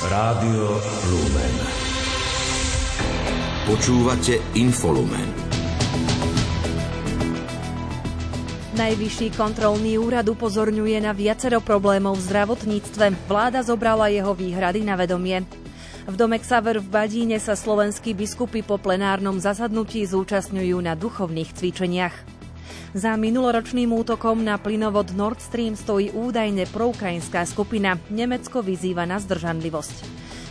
Rádio Lumen. Počúvate Infolumen. Najvyšší kontrolný úrad upozorňuje na viacero problémov v zdravotníctve. Vláda zobrala jeho výhrady na vedomie. V dome Xaver v Badíne sa slovenskí biskupy po plenárnom zasadnutí zúčastňujú na duchovných cvičeniach. Za minuloročným útokom na plynovod Nord Stream stojí údajne proukrajinská skupina. Nemecko vyzýva na zdržanlivosť.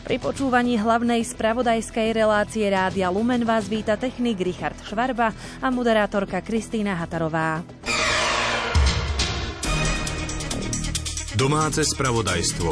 Pri počúvaní hlavnej spravodajskej relácie Rádia Lumen vás víta technik Richard Švarba a moderátorka Kristýna Hatarová. Domáce spravodajstvo.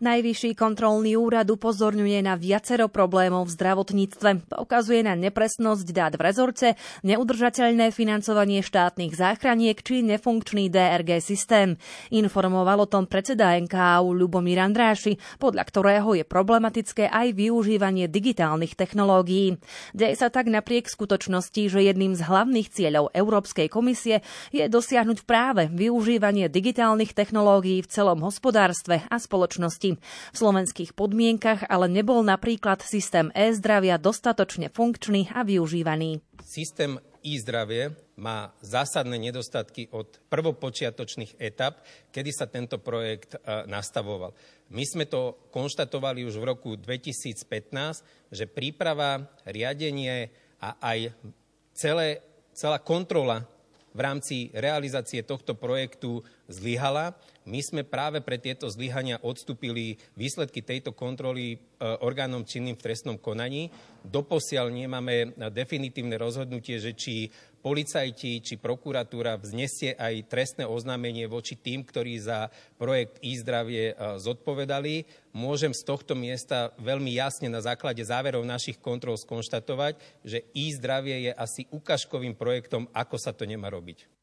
Najvyšší kontrolný úrad upozorňuje na viacero problémov v zdravotníctve. Poukazuje na nepresnosť dát v rezorte, neudržateľné financovanie štátnych záchraniek či nefunkčný DRG systém. Informoval o tom predseda NKU Ľubomír Andráši, podľa ktorého je problematické aj využívanie digitálnych technológií. Deje sa tak napriek skutočnosti, že jedným z hlavných cieľov Európskej komisie je dosiahnuť práve využívanie digitálnych technológií v celom hospodárstve a spoločnosti. V slovenských podmienkach ale nebol napríklad systém e-zdravia dostatočne funkčný a využívaný. Systém e-zdravie má zásadné nedostatky od prvopočiatočných etap, kedy sa tento projekt e, nastavoval. My sme to konštatovali už v roku 2015, že príprava, riadenie a aj celé, celá kontrola v rámci realizácie tohto projektu zlyhala. My sme práve pre tieto zlyhania odstúpili výsledky tejto kontroly e, orgánom činným v trestnom konaní. Doposiaľ nemáme definitívne rozhodnutie, že či policajti či prokuratúra vznesie aj trestné oznámenie voči tým, ktorí za projekt e-zdravie e, zodpovedali. Môžem z tohto miesta veľmi jasne na základe záverov našich kontrol skonštatovať, že e-zdravie je asi ukážkovým projektom, ako sa to nemá robiť.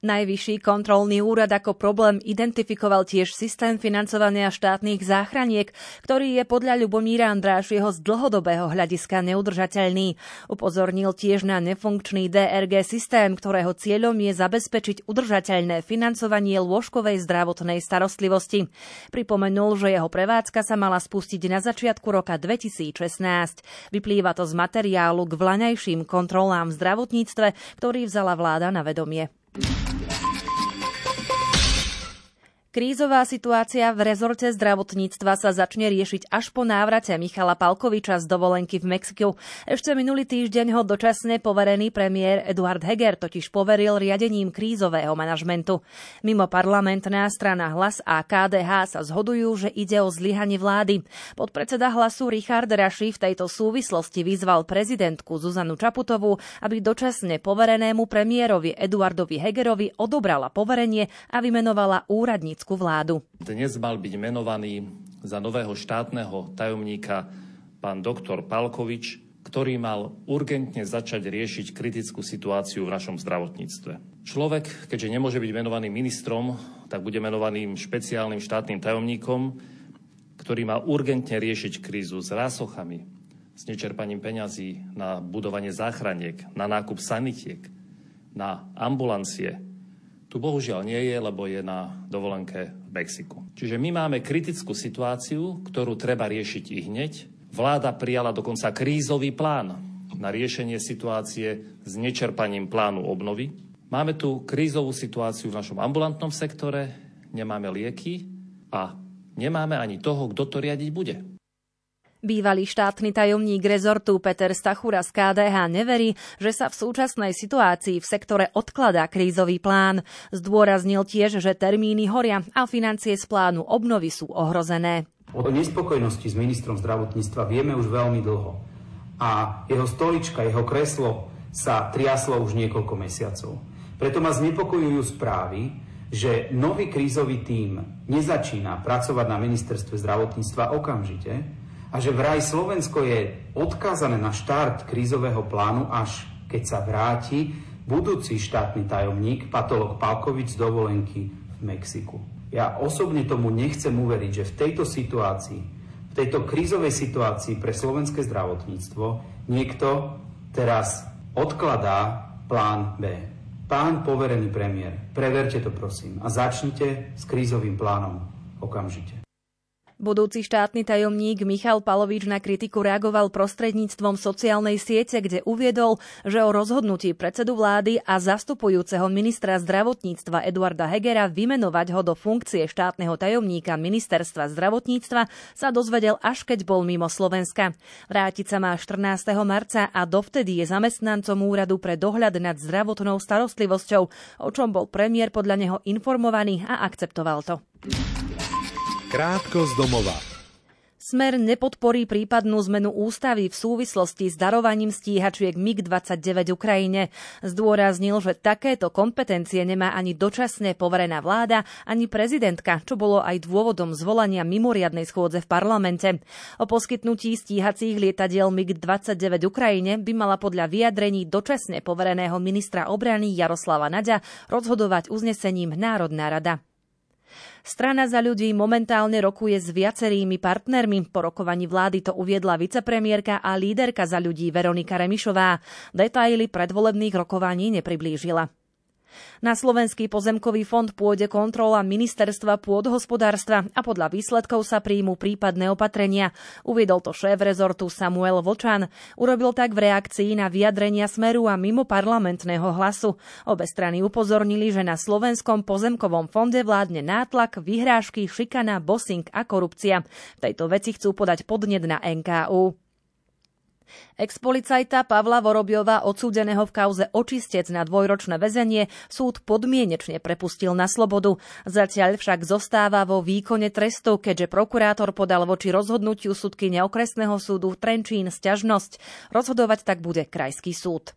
Najvyšší kontrolný úrad ako problém identifikoval tiež systém financovania štátnych záchraniek, ktorý je podľa Ľubomíra Andrášieho z dlhodobého hľadiska neudržateľný. Upozornil tiež na nefunkčný DRG systém, ktorého cieľom je zabezpečiť udržateľné financovanie lôžkovej zdravotnej starostlivosti. Pripomenul, že jeho prevádzka sa mala spustiť na začiatku roka 2016. Vyplýva to z materiálu k vlaňajším kontrolám v zdravotníctve, ktorý vzala vláda na vedomie. Krízová situácia v rezorte zdravotníctva sa začne riešiť až po návrate Michala Palkoviča z dovolenky v Mexiku. Ešte minulý týždeň ho dočasne poverený premiér Eduard Heger totiž poveril riadením krízového manažmentu. Mimo parlamentná strana Hlas a KDH sa zhodujú, že ide o zlyhanie vlády. Podpredseda Hlasu Richard Raši v tejto súvislosti vyzval prezidentku Zuzanu Čaputovú, aby dočasne poverenému premiérovi Eduardovi Hegerovi odobrala poverenie a vymenovala úradníc americkú vládu. Dnes mal byť menovaný za nového štátneho tajomníka pán doktor Palkovič, ktorý mal urgentne začať riešiť kritickú situáciu v našom zdravotníctve. Človek, keďže nemôže byť menovaný ministrom, tak bude menovaným špeciálnym štátnym tajomníkom, ktorý má urgentne riešiť krízu s rásochami, s nečerpaním peňazí na budovanie záchraniek, na nákup sanitiek, na ambulancie, tu bohužiaľ nie je, lebo je na dovolenke v Mexiku. Čiže my máme kritickú situáciu, ktorú treba riešiť i hneď. Vláda prijala dokonca krízový plán na riešenie situácie s nečerpaním plánu obnovy. Máme tu krízovú situáciu v našom ambulantnom sektore, nemáme lieky a nemáme ani toho, kto to riadiť bude. Bývalý štátny tajomník rezortu Peter Stachura z KDH neverí, že sa v súčasnej situácii v sektore odkladá krízový plán. Zdôraznil tiež, že termíny horia a financie z plánu obnovy sú ohrozené. O nespokojnosti s ministrom zdravotníctva vieme už veľmi dlho. A jeho stolička, jeho kreslo sa triaslo už niekoľko mesiacov. Preto ma znepokojujú správy, že nový krízový tím nezačína pracovať na ministerstve zdravotníctva okamžite, a že vraj Slovensko je odkázané na štart krízového plánu, až keď sa vráti budúci štátny tajomník, patolog Palkovič z dovolenky v Mexiku. Ja osobne tomu nechcem uveriť, že v tejto situácii, v tejto krízovej situácii pre slovenské zdravotníctvo niekto teraz odkladá plán B. Pán poverený premiér, preverte to prosím a začnite s krízovým plánom okamžite. Budúci štátny tajomník Michal Palovič na kritiku reagoval prostredníctvom sociálnej siete, kde uviedol, že o rozhodnutí predsedu vlády a zastupujúceho ministra zdravotníctva Eduarda Hegera vymenovať ho do funkcie štátneho tajomníka ministerstva zdravotníctva sa dozvedel až keď bol mimo Slovenska. Vrátiť sa má 14. marca a dovtedy je zamestnancom úradu pre dohľad nad zdravotnou starostlivosťou, o čom bol premiér podľa neho informovaný a akceptoval to. Krátko z domova. Smer nepodporí prípadnú zmenu ústavy v súvislosti s darovaním stíhačiek MiG-29 Ukrajine. Zdôraznil, že takéto kompetencie nemá ani dočasne poverená vláda, ani prezidentka, čo bolo aj dôvodom zvolania mimoriadnej schôdze v parlamente. O poskytnutí stíhacích lietadiel MiG-29 Ukrajine by mala podľa vyjadrení dočasne povereného ministra obrany Jaroslava Naďa rozhodovať uznesením Národná rada. Strana za ľudí momentálne rokuje s viacerými partnermi. Po rokovaní vlády to uviedla vicepremiérka a líderka za ľudí Veronika Remišová. Detaily predvolebných rokovaní nepriblížila. Na Slovenský pozemkový fond pôjde kontrola ministerstva pôdhospodárstva a podľa výsledkov sa príjmu prípadné opatrenia. Uviedol to šéf rezortu Samuel Vočan. Urobil tak v reakcii na vyjadrenia Smeru a mimo parlamentného hlasu. Obe strany upozornili, že na Slovenskom pozemkovom fonde vládne nátlak, vyhrážky, šikana, bossing a korupcia. V tejto veci chcú podať podnet na NKU. Ex-policajta Pavla Vorobiova, odsúdeného v kauze očistec na dvojročné väzenie, súd podmienečne prepustil na slobodu. Zatiaľ však zostáva vo výkone trestu, keďže prokurátor podal voči rozhodnutiu súdky neokresného súdu Trenčín sťažnosť. Rozhodovať tak bude krajský súd.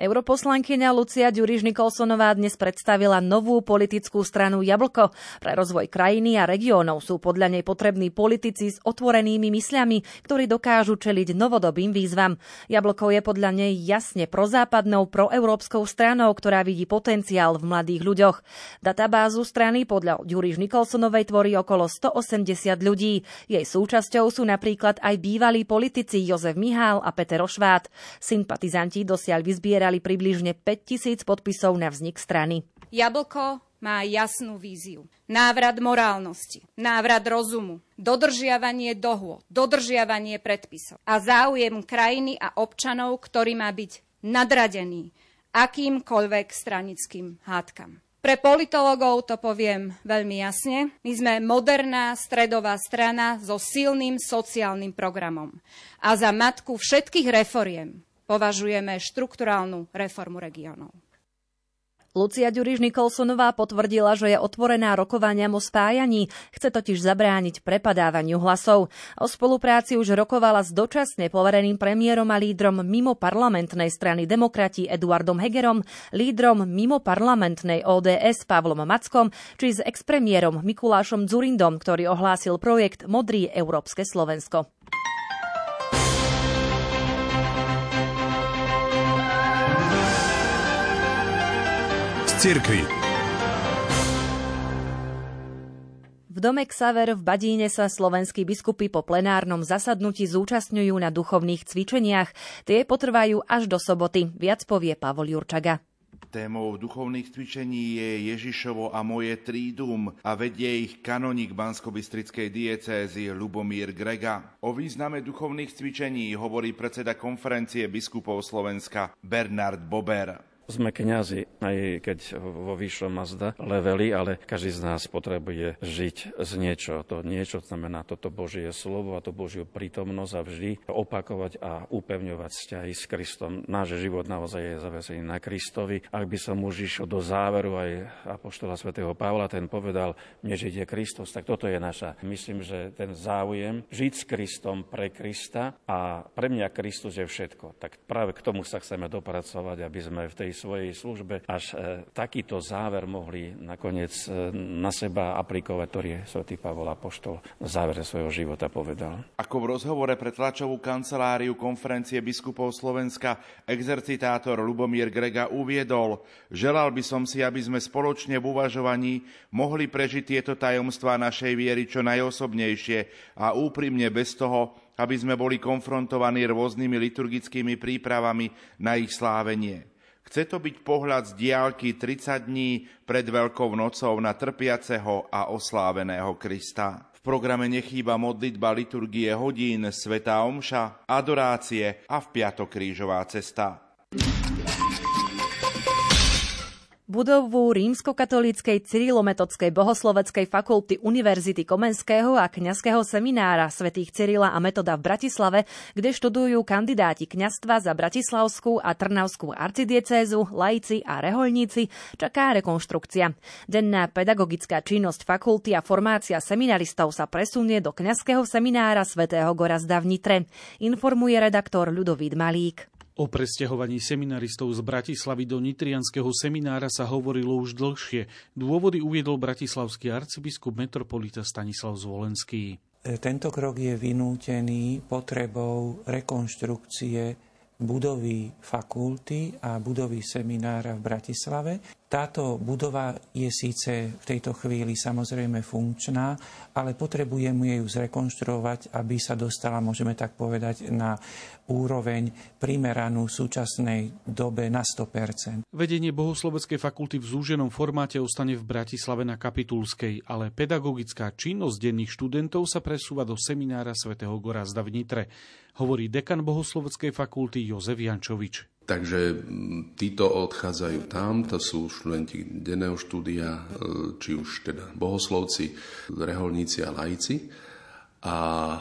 Europoslankyňa Lucia Ďuriš Nikolsonová dnes predstavila novú politickú stranu Jablko. Pre rozvoj krajiny a regiónov sú podľa nej potrební politici s otvorenými mysľami, ktorí dokážu čeliť novodobým výzvam. Jablko je podľa nej jasne prozápadnou, proeurópskou stranou, ktorá vidí potenciál v mladých ľuďoch. Databázu strany podľa Ďuriš Nikolsonovej tvorí okolo 180 ľudí. Jej súčasťou sú napríklad aj bývalí politici Jozef Mihál a Peter Ošvát. Sympatizanti dosiaľ vyzbierali zozbierali približne 5000 podpisov na vznik strany. Jablko má jasnú víziu. Návrat morálnosti, návrat rozumu, dodržiavanie dohôd, dodržiavanie predpisov a záujem krajiny a občanov, ktorý má byť nadradený akýmkoľvek stranickým hádkam. Pre politologov to poviem veľmi jasne. My sme moderná stredová strana so silným sociálnym programom. A za matku všetkých reforiem považujeme štrukturálnu reformu regiónov. Lucia Ďuriš Nikolsonová potvrdila, že je otvorená rokovaniam o spájaní, chce totiž zabrániť prepadávaniu hlasov. O spolupráci už rokovala s dočasne povereným premiérom a lídrom mimo parlamentnej strany demokrati Eduardom Hegerom, lídrom mimo parlamentnej ODS Pavlom Mackom, či s expremiérom Mikulášom Dzurindom, ktorý ohlásil projekt Modrý Európske Slovensko. Cirkvi. V dome Xaver v Badíne sa slovenskí biskupy po plenárnom zasadnutí zúčastňujú na duchovných cvičeniach. Tie potrvajú až do soboty. Viac povie Pavol Jurčaga. Témou duchovných cvičení je Ježišovo a moje trídum a vedie ich kanonik Banskobystrickej diecézy Lubomír Grega. O význame duchovných cvičení hovorí predseda konferencie biskupov Slovenska Bernard Bober. Sme kňazi, aj keď vo vyššom mazda leveli, ale každý z nás potrebuje žiť z niečo. To niečo znamená toto Božie slovo a to Božiu prítomnosť a vždy opakovať a upevňovať vzťahy s Kristom. Náš život naozaj je zavesený na Kristovi. Ak by som už išiel do záveru aj Apoštola svätého Pavla, ten povedal, než ide Kristus, tak toto je naša. Myslím, že ten záujem žiť s Kristom pre Krista a pre mňa Kristus je všetko. Tak práve k tomu sa chceme dopracovať, aby sme v tej svojej službe až e, takýto záver mohli nakoniec e, na seba aplikovať, ktorý svätý Pavol Apoštol v závere svojho života povedal. Ako v rozhovore pre tlačovú kanceláriu konferencie biskupov Slovenska exercitátor Lubomír Grega uviedol, želal by som si, aby sme spoločne v uvažovaní mohli prežiť tieto tajomstvá našej viery čo najosobnejšie a úprimne bez toho, aby sme boli konfrontovaní rôznymi liturgickými prípravami na ich slávenie. Chce to byť pohľad z diálky 30 dní pred Veľkou nocou na trpiaceho a osláveného Krista. V programe nechýba modlitba liturgie hodín, sveta omša, adorácie a v piatok krížová cesta. Budovu rímskokatolíckej cyrilometodskej bohosloveckej fakulty Univerzity Komenského a kňazského seminára svätých Cyrila a Metoda v Bratislave, kde študujú kandidáti kňastva za Bratislavskú a Trnavskú arcidiecézu, laici a reholníci, čaká rekonštrukcia. Denná pedagogická činnosť fakulty a formácia seminaristov sa presunie do kňazského seminára svätého Gorazda v Nitre, informuje redaktor Ľudovít Malík. O presťahovaní seminaristov z Bratislavy do Nitrianského seminára sa hovorilo už dlhšie. Dôvody uviedol bratislavský arcibiskup metropolita Stanislav Zvolenský. Tento krok je vynútený potrebou rekonštrukcie budovy fakulty a budovy seminára v Bratislave. Táto budova je síce v tejto chvíli samozrejme funkčná, ale potrebujeme ju zrekonštruovať, aby sa dostala, môžeme tak povedať, na úroveň primeranú súčasnej dobe na 100%. Vedenie Bohosloveckej fakulty v zúženom formáte ostane v Bratislave na Kapitulskej, ale pedagogická činnosť denných študentov sa presúva do seminára svätého Gorazda v Nitre, hovorí dekan Bohosloveckej fakulty Jozef Jančovič. Takže títo odchádzajú tam, to sú študenti denného štúdia, e, či už teda bohoslovci, reholníci a laici. A e,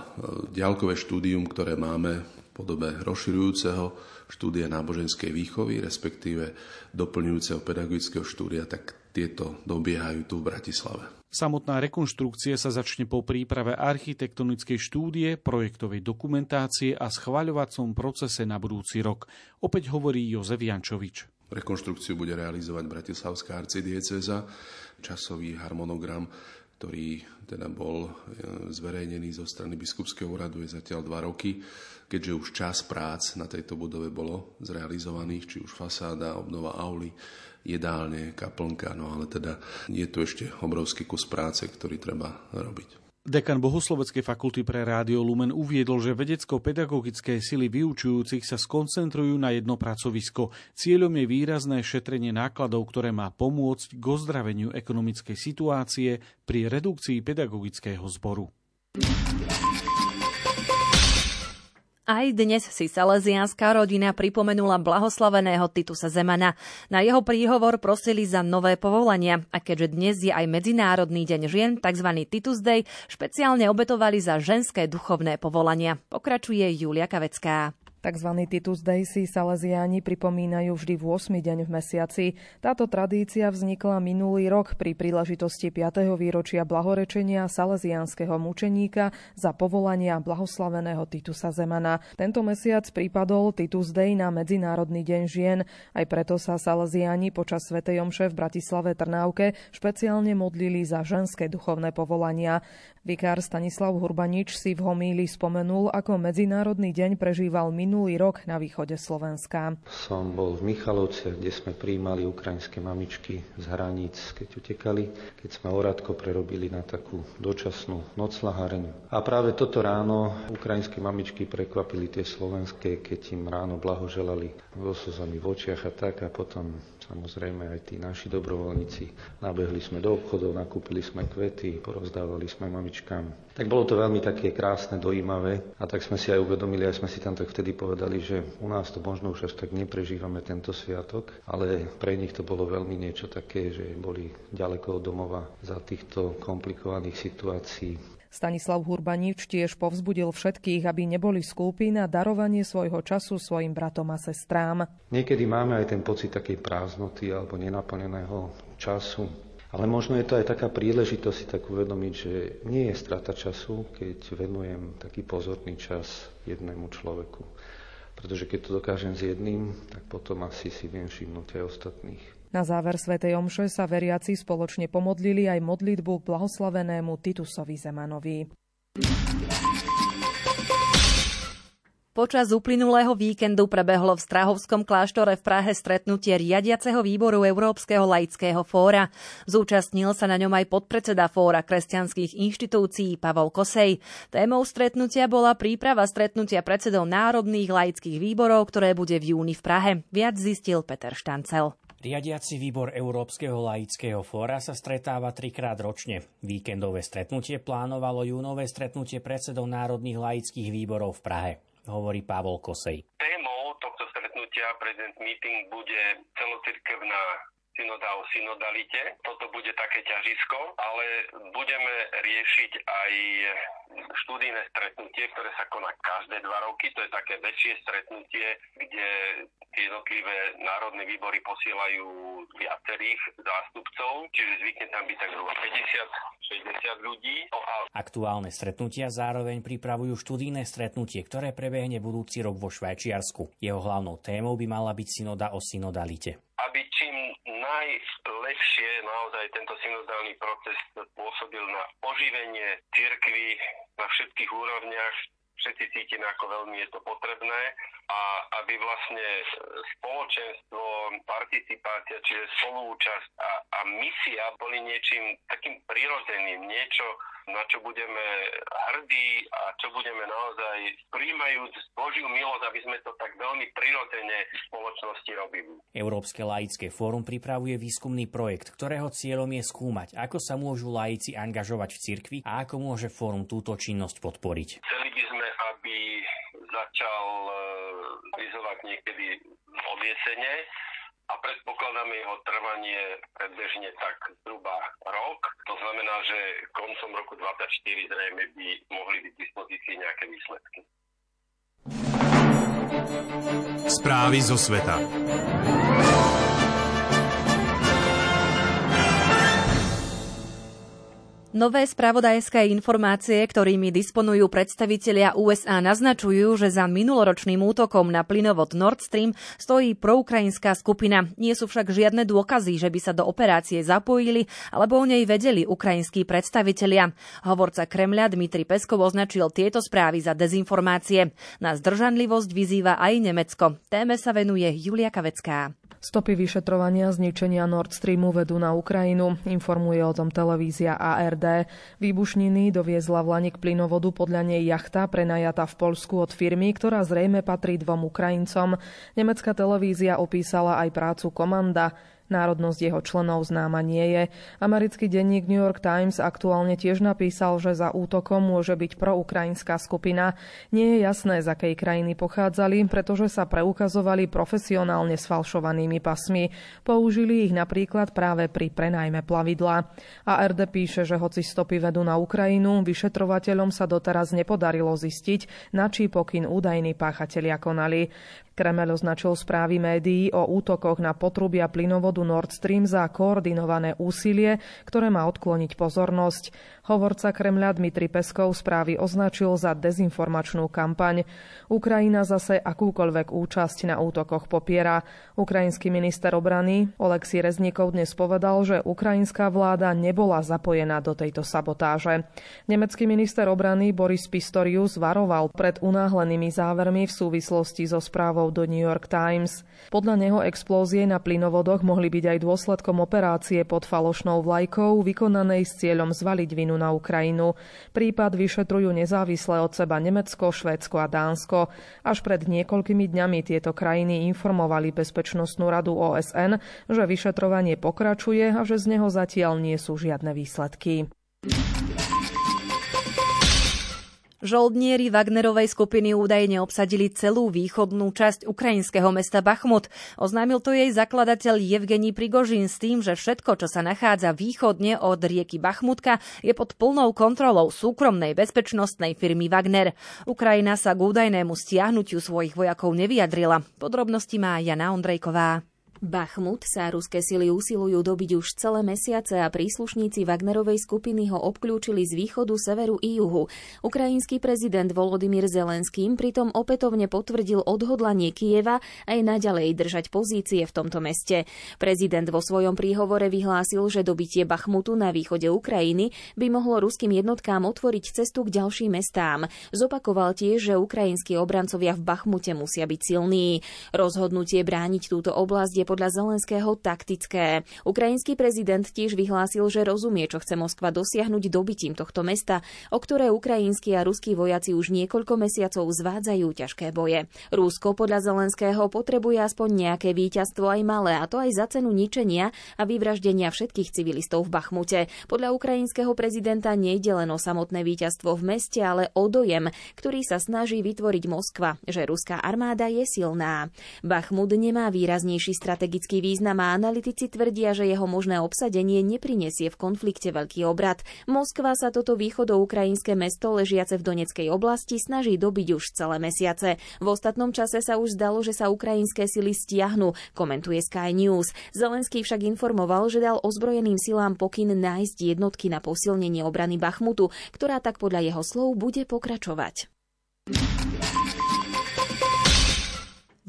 ďalkové štúdium, ktoré máme v podobe rozširujúceho štúdia náboženskej výchovy, respektíve doplňujúceho pedagogického štúdia, tak tieto dobiehajú tu v Bratislave. Samotná rekonštrukcia sa začne po príprave architektonickej štúdie, projektovej dokumentácie a schvaľovacom procese na budúci rok. Opäť hovorí Jozef Jančovič. Rekonštrukciu bude realizovať Bratislavská arcidieceza. Časový harmonogram, ktorý teda bol e, zverejnený zo strany biskupského úradu, je zatiaľ dva roky, keďže už čas prác na tejto budove bolo zrealizovaných, či už fasáda, obnova auly, jedálne, kaplnka, no ale teda je tu ešte obrovský kus práce, ktorý treba robiť. Dekan Bohosloveckej fakulty pre Rádio Lumen uviedol, že vedecko-pedagogické sily vyučujúcich sa skoncentrujú na jedno pracovisko. Cieľom je výrazné šetrenie nákladov, ktoré má pomôcť k ozdraveniu ekonomickej situácie pri redukcii pedagogického zboru. Aj dnes si salesianská rodina pripomenula blahoslaveného Titusa Zemana. Na jeho príhovor prosili za nové povolania a keďže dnes je aj Medzinárodný deň žien, tzv. Titus Day, špeciálne obetovali za ženské duchovné povolania. Pokračuje Julia Kavecká. Takzvaný Titus si Salesiáni pripomínajú vždy v 8. deň v mesiaci. Táto tradícia vznikla minulý rok pri príležitosti 5. výročia blahorečenia salesiánskeho mučeníka za povolania blahoslaveného Titusa Zemana. Tento mesiac prípadol Titus Day na Medzinárodný deň žien, aj preto sa Salesiáni počas Sv. Omše v Bratislave Trnávke špeciálne modlili za ženské duchovné povolania. Vikár Stanislav Hurbanič si v homíli spomenul, ako Medzinárodný deň prežíval minulý rok na východe Slovenska. Som bol v Michalovce, kde sme prijímali ukrajinské mamičky z hraníc, keď utekali, keď sme Oradko prerobili na takú dočasnú noclaháreň. A práve toto ráno ukrajinské mamičky prekvapili tie slovenské, keď im ráno blahoželali so slzami v očiach a tak a potom samozrejme aj tí naši dobrovoľníci. Nabehli sme do obchodov, nakúpili sme kvety, porozdávali sme mamičkám. Tak bolo to veľmi také krásne, dojímavé a tak sme si aj uvedomili, aj sme si tam tak vtedy povedali, že u nás to možno už až tak neprežívame tento sviatok, ale pre nich to bolo veľmi niečo také, že boli ďaleko od domova za týchto komplikovaných situácií Stanislav Hurbanič tiež povzbudil všetkých, aby neboli skúpi na darovanie svojho času svojim bratom a sestrám. Niekedy máme aj ten pocit takej prázdnoty alebo nenaplneného času. Ale možno je to aj taká príležitosť si tak uvedomiť, že nie je strata času, keď venujem taký pozorný čas jednému človeku. Pretože keď to dokážem s jedným, tak potom asi si viem všimnúť aj ostatných. Na záver svätej Omše sa veriaci spoločne pomodlili aj modlitbu k blahoslavenému Titusovi Zemanovi. Počas uplynulého víkendu prebehlo v Strahovskom kláštore v Prahe stretnutie riadiaceho výboru Európskeho laického fóra. Zúčastnil sa na ňom aj podpredseda fóra kresťanských inštitúcií Pavol Kosej. Témou stretnutia bola príprava stretnutia predsedov národných laických výborov, ktoré bude v júni v Prahe. Viac zistil Peter Štancel. Riadiaci výbor Európskeho laického fóra sa stretáva trikrát ročne. Víkendové stretnutie plánovalo júnové stretnutie predsedov národných laických výborov v Prahe, hovorí Pavol Kosej. Témou tohto stretnutia prezident meeting bude celocirkevná synoda o synodalite. Toto bude také ťažisko, ale budeme riešiť aj štúdijné stretnutie, ktoré sa koná každé dva roky. To je také väčšie stretnutie, kde jednotlivé národné výbory posielajú viacerých zástupcov, čiže zvykne tam byť tak zhruba 50-60 ľudí. No a... Aktuálne stretnutia zároveň pripravujú študijné stretnutie, ktoré prebehne budúci rok vo Švajčiarsku. Jeho hlavnou témou by mala byť synoda o synodalite. Aby čím najlepšie naozaj tento synodálny proces pôsobil na oživenie cirkvy na všetkých úrovniach, všetci cítime, ako veľmi je to potrebné a aby vlastne spoločenstvo, participácia, čiže spolúčasť a, a misia boli niečím takým prirodzeným, niečo, na čo budeme hrdí a čo budeme naozaj príjmajúc Božiu milosť, aby sme to tak veľmi prirodzene v spoločnosti robili. Európske laické fórum pripravuje výskumný projekt, ktorého cieľom je skúmať, ako sa môžu laici angažovať v cirkvi a ako môže fórum túto činnosť podporiť. Chceli by sme, aby začal realizovať niekedy od jesene a predpokladáme jeho trvanie predbežne tak zhruba rok. To znamená, že koncom roku 2024 zrejme by mohli byť v dispozícii nejaké výsledky. Správy zo sveta. Nové spravodajské informácie, ktorými disponujú predstavitelia USA, naznačujú, že za minuloročným útokom na plynovod Nord Stream stojí proukrajinská skupina. Nie sú však žiadne dôkazy, že by sa do operácie zapojili alebo o nej vedeli ukrajinskí predstavitelia. Hovorca Kremľa Dmitri Peskov označil tieto správy za dezinformácie. Na zdržanlivosť vyzýva aj Nemecko. Téme sa venuje Julia Kavecká. Stopy vyšetrovania zničenia Nord Streamu vedú na Ukrajinu, informuje o tom televízia ARD. Výbušniny doviezla v Lani k plynovodu podľa nej jachta prenajatá v Polsku od firmy, ktorá zrejme patrí dvom Ukrajincom. Nemecká televízia opísala aj prácu komanda. Národnosť jeho členov známa nie je. Americký denník New York Times aktuálne tiež napísal, že za útokom môže byť proukrajinská skupina. Nie je jasné, z akej krajiny pochádzali, pretože sa preukazovali profesionálne sfalšovanými pasmi. Použili ich napríklad práve pri prenajme plavidla. ARD píše, že hoci stopy vedú na Ukrajinu, vyšetrovateľom sa doteraz nepodarilo zistiť, na čí pokyn údajní páchatelia konali. Kremel označil správy médií o útokoch na potrubia plynovodu Nord Stream za koordinované úsilie, ktoré má odkloniť pozornosť. Hovorca Kremľa Dmitri Peskov správy označil za dezinformačnú kampaň. Ukrajina zase akúkoľvek účasť na útokoch popiera. Ukrajinský minister obrany Oleksij Reznikov dnes povedal, že ukrajinská vláda nebola zapojená do tejto sabotáže. Nemecký minister obrany Boris Pistorius varoval pred unáhlenými závermi v súvislosti so správou do New York Times. Podľa neho explózie na plynovodoch mohli byť aj dôsledkom operácie pod falošnou vlajkou, vykonanej s cieľom zvaliť vinu na Ukrajinu. Prípad vyšetrujú nezávisle od seba Nemecko, Švédsko a Dánsko. Až pred niekoľkými dňami tieto krajiny informovali Bezpečnostnú radu OSN, že vyšetrovanie pokračuje a že z neho zatiaľ nie sú žiadne výsledky. Žoldnieri Wagnerovej skupiny údajne obsadili celú východnú časť ukrajinského mesta Bachmut. Oznámil to jej zakladateľ Evgení Prigožin s tým, že všetko, čo sa nachádza východne od rieky Bachmutka, je pod plnou kontrolou súkromnej bezpečnostnej firmy Wagner. Ukrajina sa k údajnému stiahnutiu svojich vojakov nevyjadrila. Podrobnosti má Jana Ondrejková. Bachmut sa ruské sily usilujú dobiť už celé mesiace a príslušníci Wagnerovej skupiny ho obklúčili z východu, severu i juhu. Ukrajinský prezident Volodymyr Zelenský pritom opätovne potvrdil odhodlanie Kieva aj naďalej držať pozície v tomto meste. Prezident vo svojom príhovore vyhlásil, že dobitie Bachmutu na východe Ukrajiny by mohlo ruským jednotkám otvoriť cestu k ďalším mestám. Zopakoval tiež, že ukrajinskí obrancovia v Bachmute musia byť silní. Rozhodnutie brániť túto oblasť je podľa Zelenského taktické. Ukrajinský prezident tiež vyhlásil, že rozumie, čo chce Moskva dosiahnuť dobitím tohto mesta, o ktoré ukrajinskí a ruskí vojaci už niekoľko mesiacov zvádzajú ťažké boje. Rúsko podľa Zelenského potrebuje aspoň nejaké víťazstvo aj malé, a to aj za cenu ničenia a vyvraždenia všetkých civilistov v Bachmute. Podľa ukrajinského prezidenta nejde len o samotné víťazstvo v meste, ale o dojem, ktorý sa snaží vytvoriť Moskva, že ruská armáda je silná. Bachmut nemá výraznejší strategický strategický význam a analytici tvrdia, že jeho možné obsadenie neprinesie v konflikte veľký obrad. Moskva sa toto východoukrajinské mesto ležiace v Doneckej oblasti snaží dobiť už celé mesiace. V ostatnom čase sa už zdalo, že sa ukrajinské sily stiahnu, komentuje Sky News. Zelenský však informoval, že dal ozbrojeným silám pokyn nájsť jednotky na posilnenie obrany Bachmutu, ktorá tak podľa jeho slov bude pokračovať.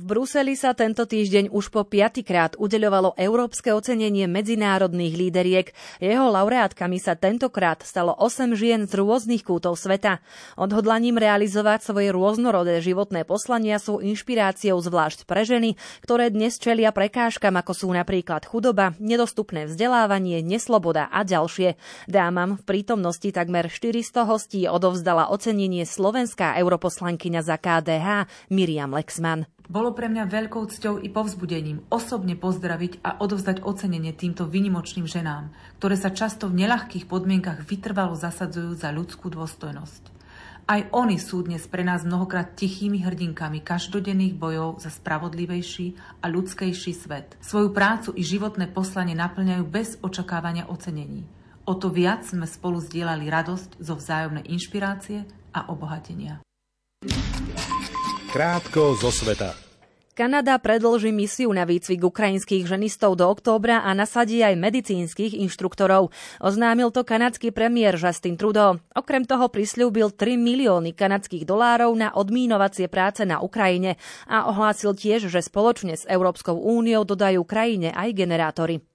V Bruseli sa tento týždeň už po piatýkrát udeľovalo Európske ocenenie medzinárodných líderiek. Jeho laureátkami sa tentokrát stalo 8 žien z rôznych kútov sveta. Odhodlaním realizovať svoje rôznorodé životné poslania sú inšpiráciou zvlášť pre ženy, ktoré dnes čelia prekážkam, ako sú napríklad chudoba, nedostupné vzdelávanie, nesloboda a ďalšie. Dámam v prítomnosti takmer 400 hostí odovzdala ocenenie slovenská europoslankyňa za KDH Miriam Lexman. Bolo pre mňa veľkou cťou i povzbudením osobne pozdraviť a odovzdať ocenenie týmto vynimočným ženám, ktoré sa často v nelahkých podmienkach vytrvalo zasadzujú za ľudskú dôstojnosť. Aj oni sú dnes pre nás mnohokrát tichými hrdinkami každodenných bojov za spravodlivejší a ľudskejší svet. Svoju prácu i životné poslanie naplňajú bez očakávania ocenení. O to viac sme spolu zdieľali radosť zo vzájomnej inšpirácie a obohatenia. Krátko zo sveta. Kanada predlží misiu na výcvik ukrajinských ženistov do októbra a nasadí aj medicínskych inštruktorov. Oznámil to kanadský premiér Justin Trudeau. Okrem toho prislúbil 3 milióny kanadských dolárov na odmínovacie práce na Ukrajine a ohlásil tiež, že spoločne s Európskou úniou dodajú krajine aj generátory.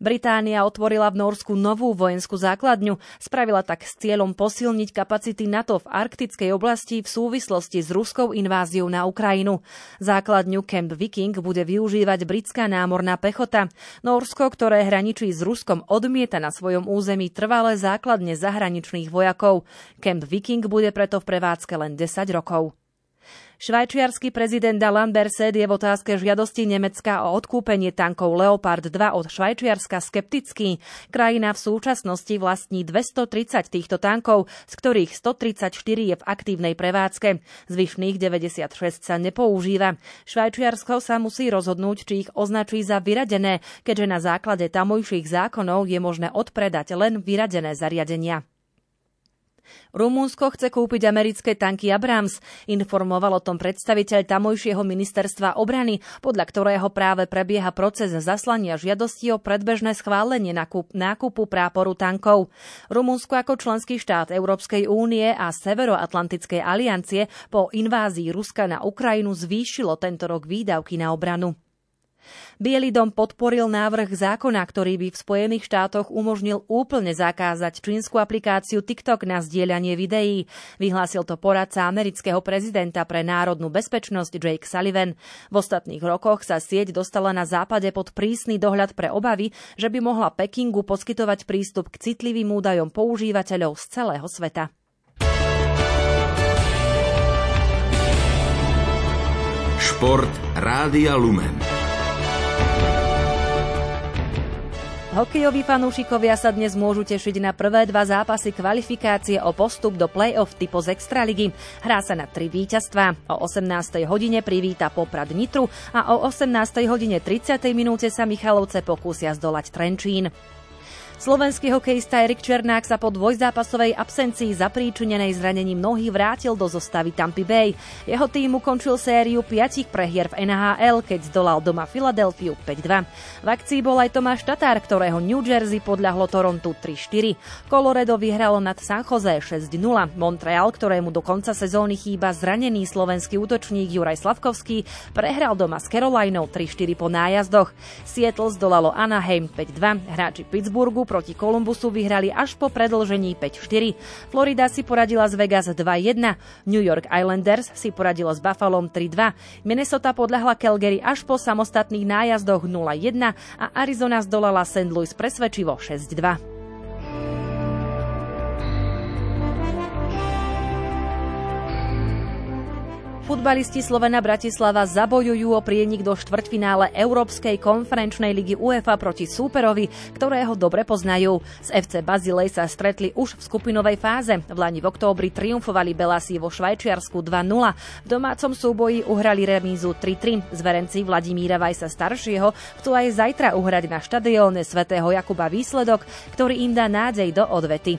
Británia otvorila v Norsku novú vojenskú základňu. Spravila tak s cieľom posilniť kapacity NATO v arktickej oblasti v súvislosti s ruskou inváziou na Ukrajinu. Základňu Camp Viking bude využívať britská námorná pechota. Norsko, ktoré hraničí s Ruskom, odmieta na svojom území trvalé základne zahraničných vojakov. Camp Viking bude preto v prevádzke len 10 rokov. Švajčiarsky prezident Alain Berset je v otázke žiadosti Nemecka o odkúpenie tankov Leopard 2 od Švajčiarska skeptický. Krajina v súčasnosti vlastní 230 týchto tankov, z ktorých 134 je v aktívnej prevádzke. Zvyšných 96 sa nepoužíva. Švajčiarsko sa musí rozhodnúť, či ich označí za vyradené, keďže na základe tamojších zákonov je možné odpredať len vyradené zariadenia. Rumúnsko chce kúpiť americké tanky Abrams. Informoval o tom predstaviteľ tamojšieho ministerstva obrany, podľa ktorého práve prebieha proces zaslania žiadosti o predbežné schválenie nákupu práporu tankov. Rumúnsko ako členský štát Európskej únie a Severoatlantickej aliancie po invázii Ruska na Ukrajinu zvýšilo tento rok výdavky na obranu. Bielý dom podporil návrh zákona, ktorý by v Spojených štátoch umožnil úplne zakázať čínsku aplikáciu TikTok na zdieľanie videí. Vyhlásil to poradca amerického prezidenta pre národnú bezpečnosť Jake Sullivan. V ostatných rokoch sa sieť dostala na západe pod prísny dohľad pre obavy, že by mohla Pekingu poskytovať prístup k citlivým údajom používateľov z celého sveta. Šport Rádia Lumen. Hokejoví fanúšikovia sa dnes môžu tešiť na prvé dva zápasy kvalifikácie o postup do play-off typu z Extraligy. Hrá sa na tri víťazstvá. O 18. hodine privíta Poprad Nitru a o 18. hodine 30. minúte sa Michalovce pokúsia zdolať Trenčín. Slovenský hokejista Erik Černák sa po dvojzápasovej absencii zapríčinenej zranením nohy vrátil do zostavy Tampa Bay. Jeho tým ukončil sériu piatich prehier v NHL, keď zdolal doma Filadelfiu 5-2. V akcii bol aj Tomáš Tatár, ktorého New Jersey podľahlo Torontu 3-4. Colorado vyhralo nad San Jose 6-0. Montreal, ktorému do konca sezóny chýba zranený slovenský útočník Juraj Slavkovský, prehral doma s Carolinou 3-4 po nájazdoch. Seattle zdolalo Anaheim 5-2. Hráči Pittsburghu proti Kolumbusu vyhrali až po predlžení 5-4. Florida si poradila z Vegas 2-1, New York Islanders si poradilo s Buffalo 3-2, Minnesota podľahla Calgary až po samostatných nájazdoch 0-1 a Arizona zdolala St. Louis presvedčivo 6-2. Futbalisti Slovena Bratislava zabojujú o prienik do štvrťfinále Európskej konferenčnej ligy UEFA proti súperovi, ktorého dobre poznajú. Z FC Bazilej sa stretli už v skupinovej fáze. V Lani v októbri triumfovali Belasi vo Švajčiarsku 2-0. V domácom súboji uhrali remízu 3-3. Zverenci Vladimíra Vajsa staršieho chcú aj zajtra uhrať na štadióne svätého Jakuba výsledok, ktorý im dá nádej do odvety.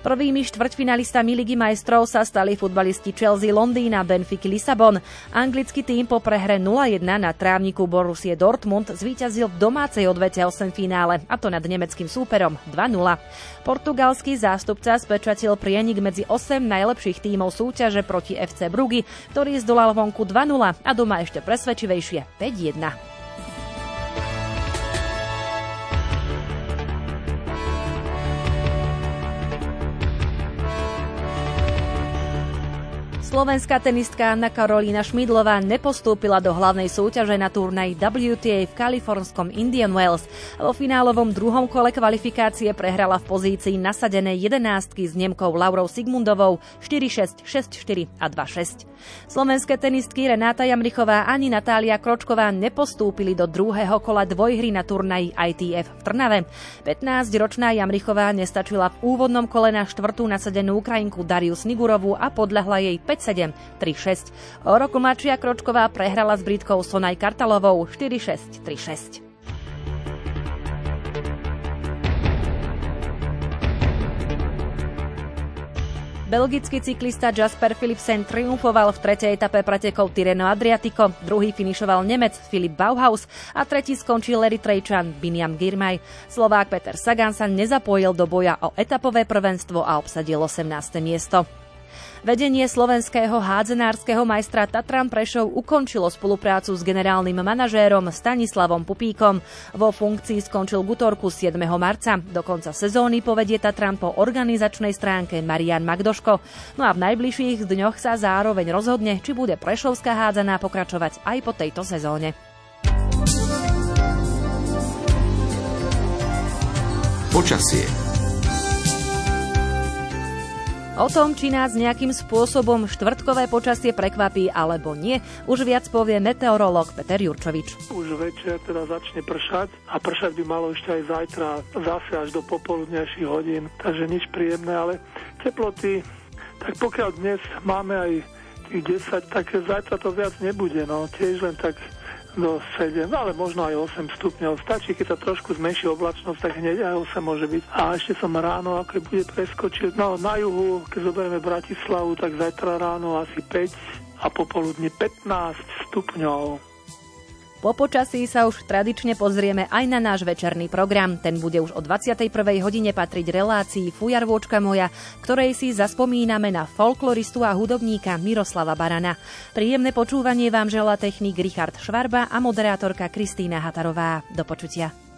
Prvými štvrťfinalistami Ligy majstrov sa stali futbalisti Chelsea Londýna, Benfica Lisabon. Anglický tým po prehre 0-1 na trávniku Borussie Dortmund zvíťazil v domácej odvete 8 finále, a to nad nemeckým súperom 2-0. Portugalský zástupca spečatil prienik medzi 8 najlepších tímov súťaže proti FC Brugy, ktorý zdolal vonku 2-0 a doma ešte presvedčivejšie 5-1. Slovenská tenistka Anna Karolína Šmidlová nepostúpila do hlavnej súťaže na turnaj WTA v kalifornskom Indian Wells. Vo finálovom druhom kole kvalifikácie prehrala v pozícii nasadenej jedenástky s Nemkou Laurou Sigmundovou 4-6, 6-4 a 2-6. Slovenské tenistky Renáta Jamrichová ani Natália Kročková nepostúpili do druhého kola dvojhry na turnaji ITF v Trnave. 15-ročná Jamrichová nestačila v úvodnom kole na štvrtú nasadenú Ukrajinku Dariu Snigurovú a podľahla jej 5-7, 3-6. O roku mladšia Kročková prehrala s Britkou Sonaj Kartalovou 4-6, 3-6. Belgický cyklista Jasper Philipsen triumfoval v tretej etape pretekov Tireno Adriatico, druhý finišoval Nemec Filip Bauhaus a tretí skončil Eritrejčan Biniam Girmay. Slovák Peter Sagan sa nezapojil do boja o etapové prvenstvo a obsadil 18. miesto. Vedenie slovenského hádzenárskeho majstra Tatran Prešov ukončilo spoluprácu s generálnym manažérom Stanislavom Pupíkom. Vo funkcii skončil Gutorku 7. marca. Do konca sezóny povedie Tatran po organizačnej stránke Marian Magdoško. No a v najbližších dňoch sa zároveň rozhodne, či bude Prešovská hádzaná pokračovať aj po tejto sezóne. Počasie O tom, či nás nejakým spôsobom štvrtkové počasie prekvapí alebo nie, už viac povie meteorológ Peter Jurčovič. Už večer teda začne pršať a pršať by malo ešte aj zajtra zase až do popoludnejších hodín, takže nič príjemné, ale teploty, tak pokiaľ dnes máme aj tých 10, tak zajtra to viac nebude, no tiež len tak do 7, ale možno aj 8 stupňov. Stačí, keď sa trošku zmenší oblačnosť, tak hneď aj 8 môže byť. A ešte som ráno, ako bude preskočiť, no na juhu, keď zoberieme Bratislavu, tak zajtra ráno asi 5 a popoludne 15 stupňov. Po počasí sa už tradične pozrieme aj na náš večerný program. Ten bude už o 21. hodine patriť relácii Fujarvôčka moja, ktorej si zaspomíname na folkloristu a hudobníka Miroslava Barana. Príjemné počúvanie vám žela technik Richard Švarba a moderátorka Kristýna Hatarová. Do počutia.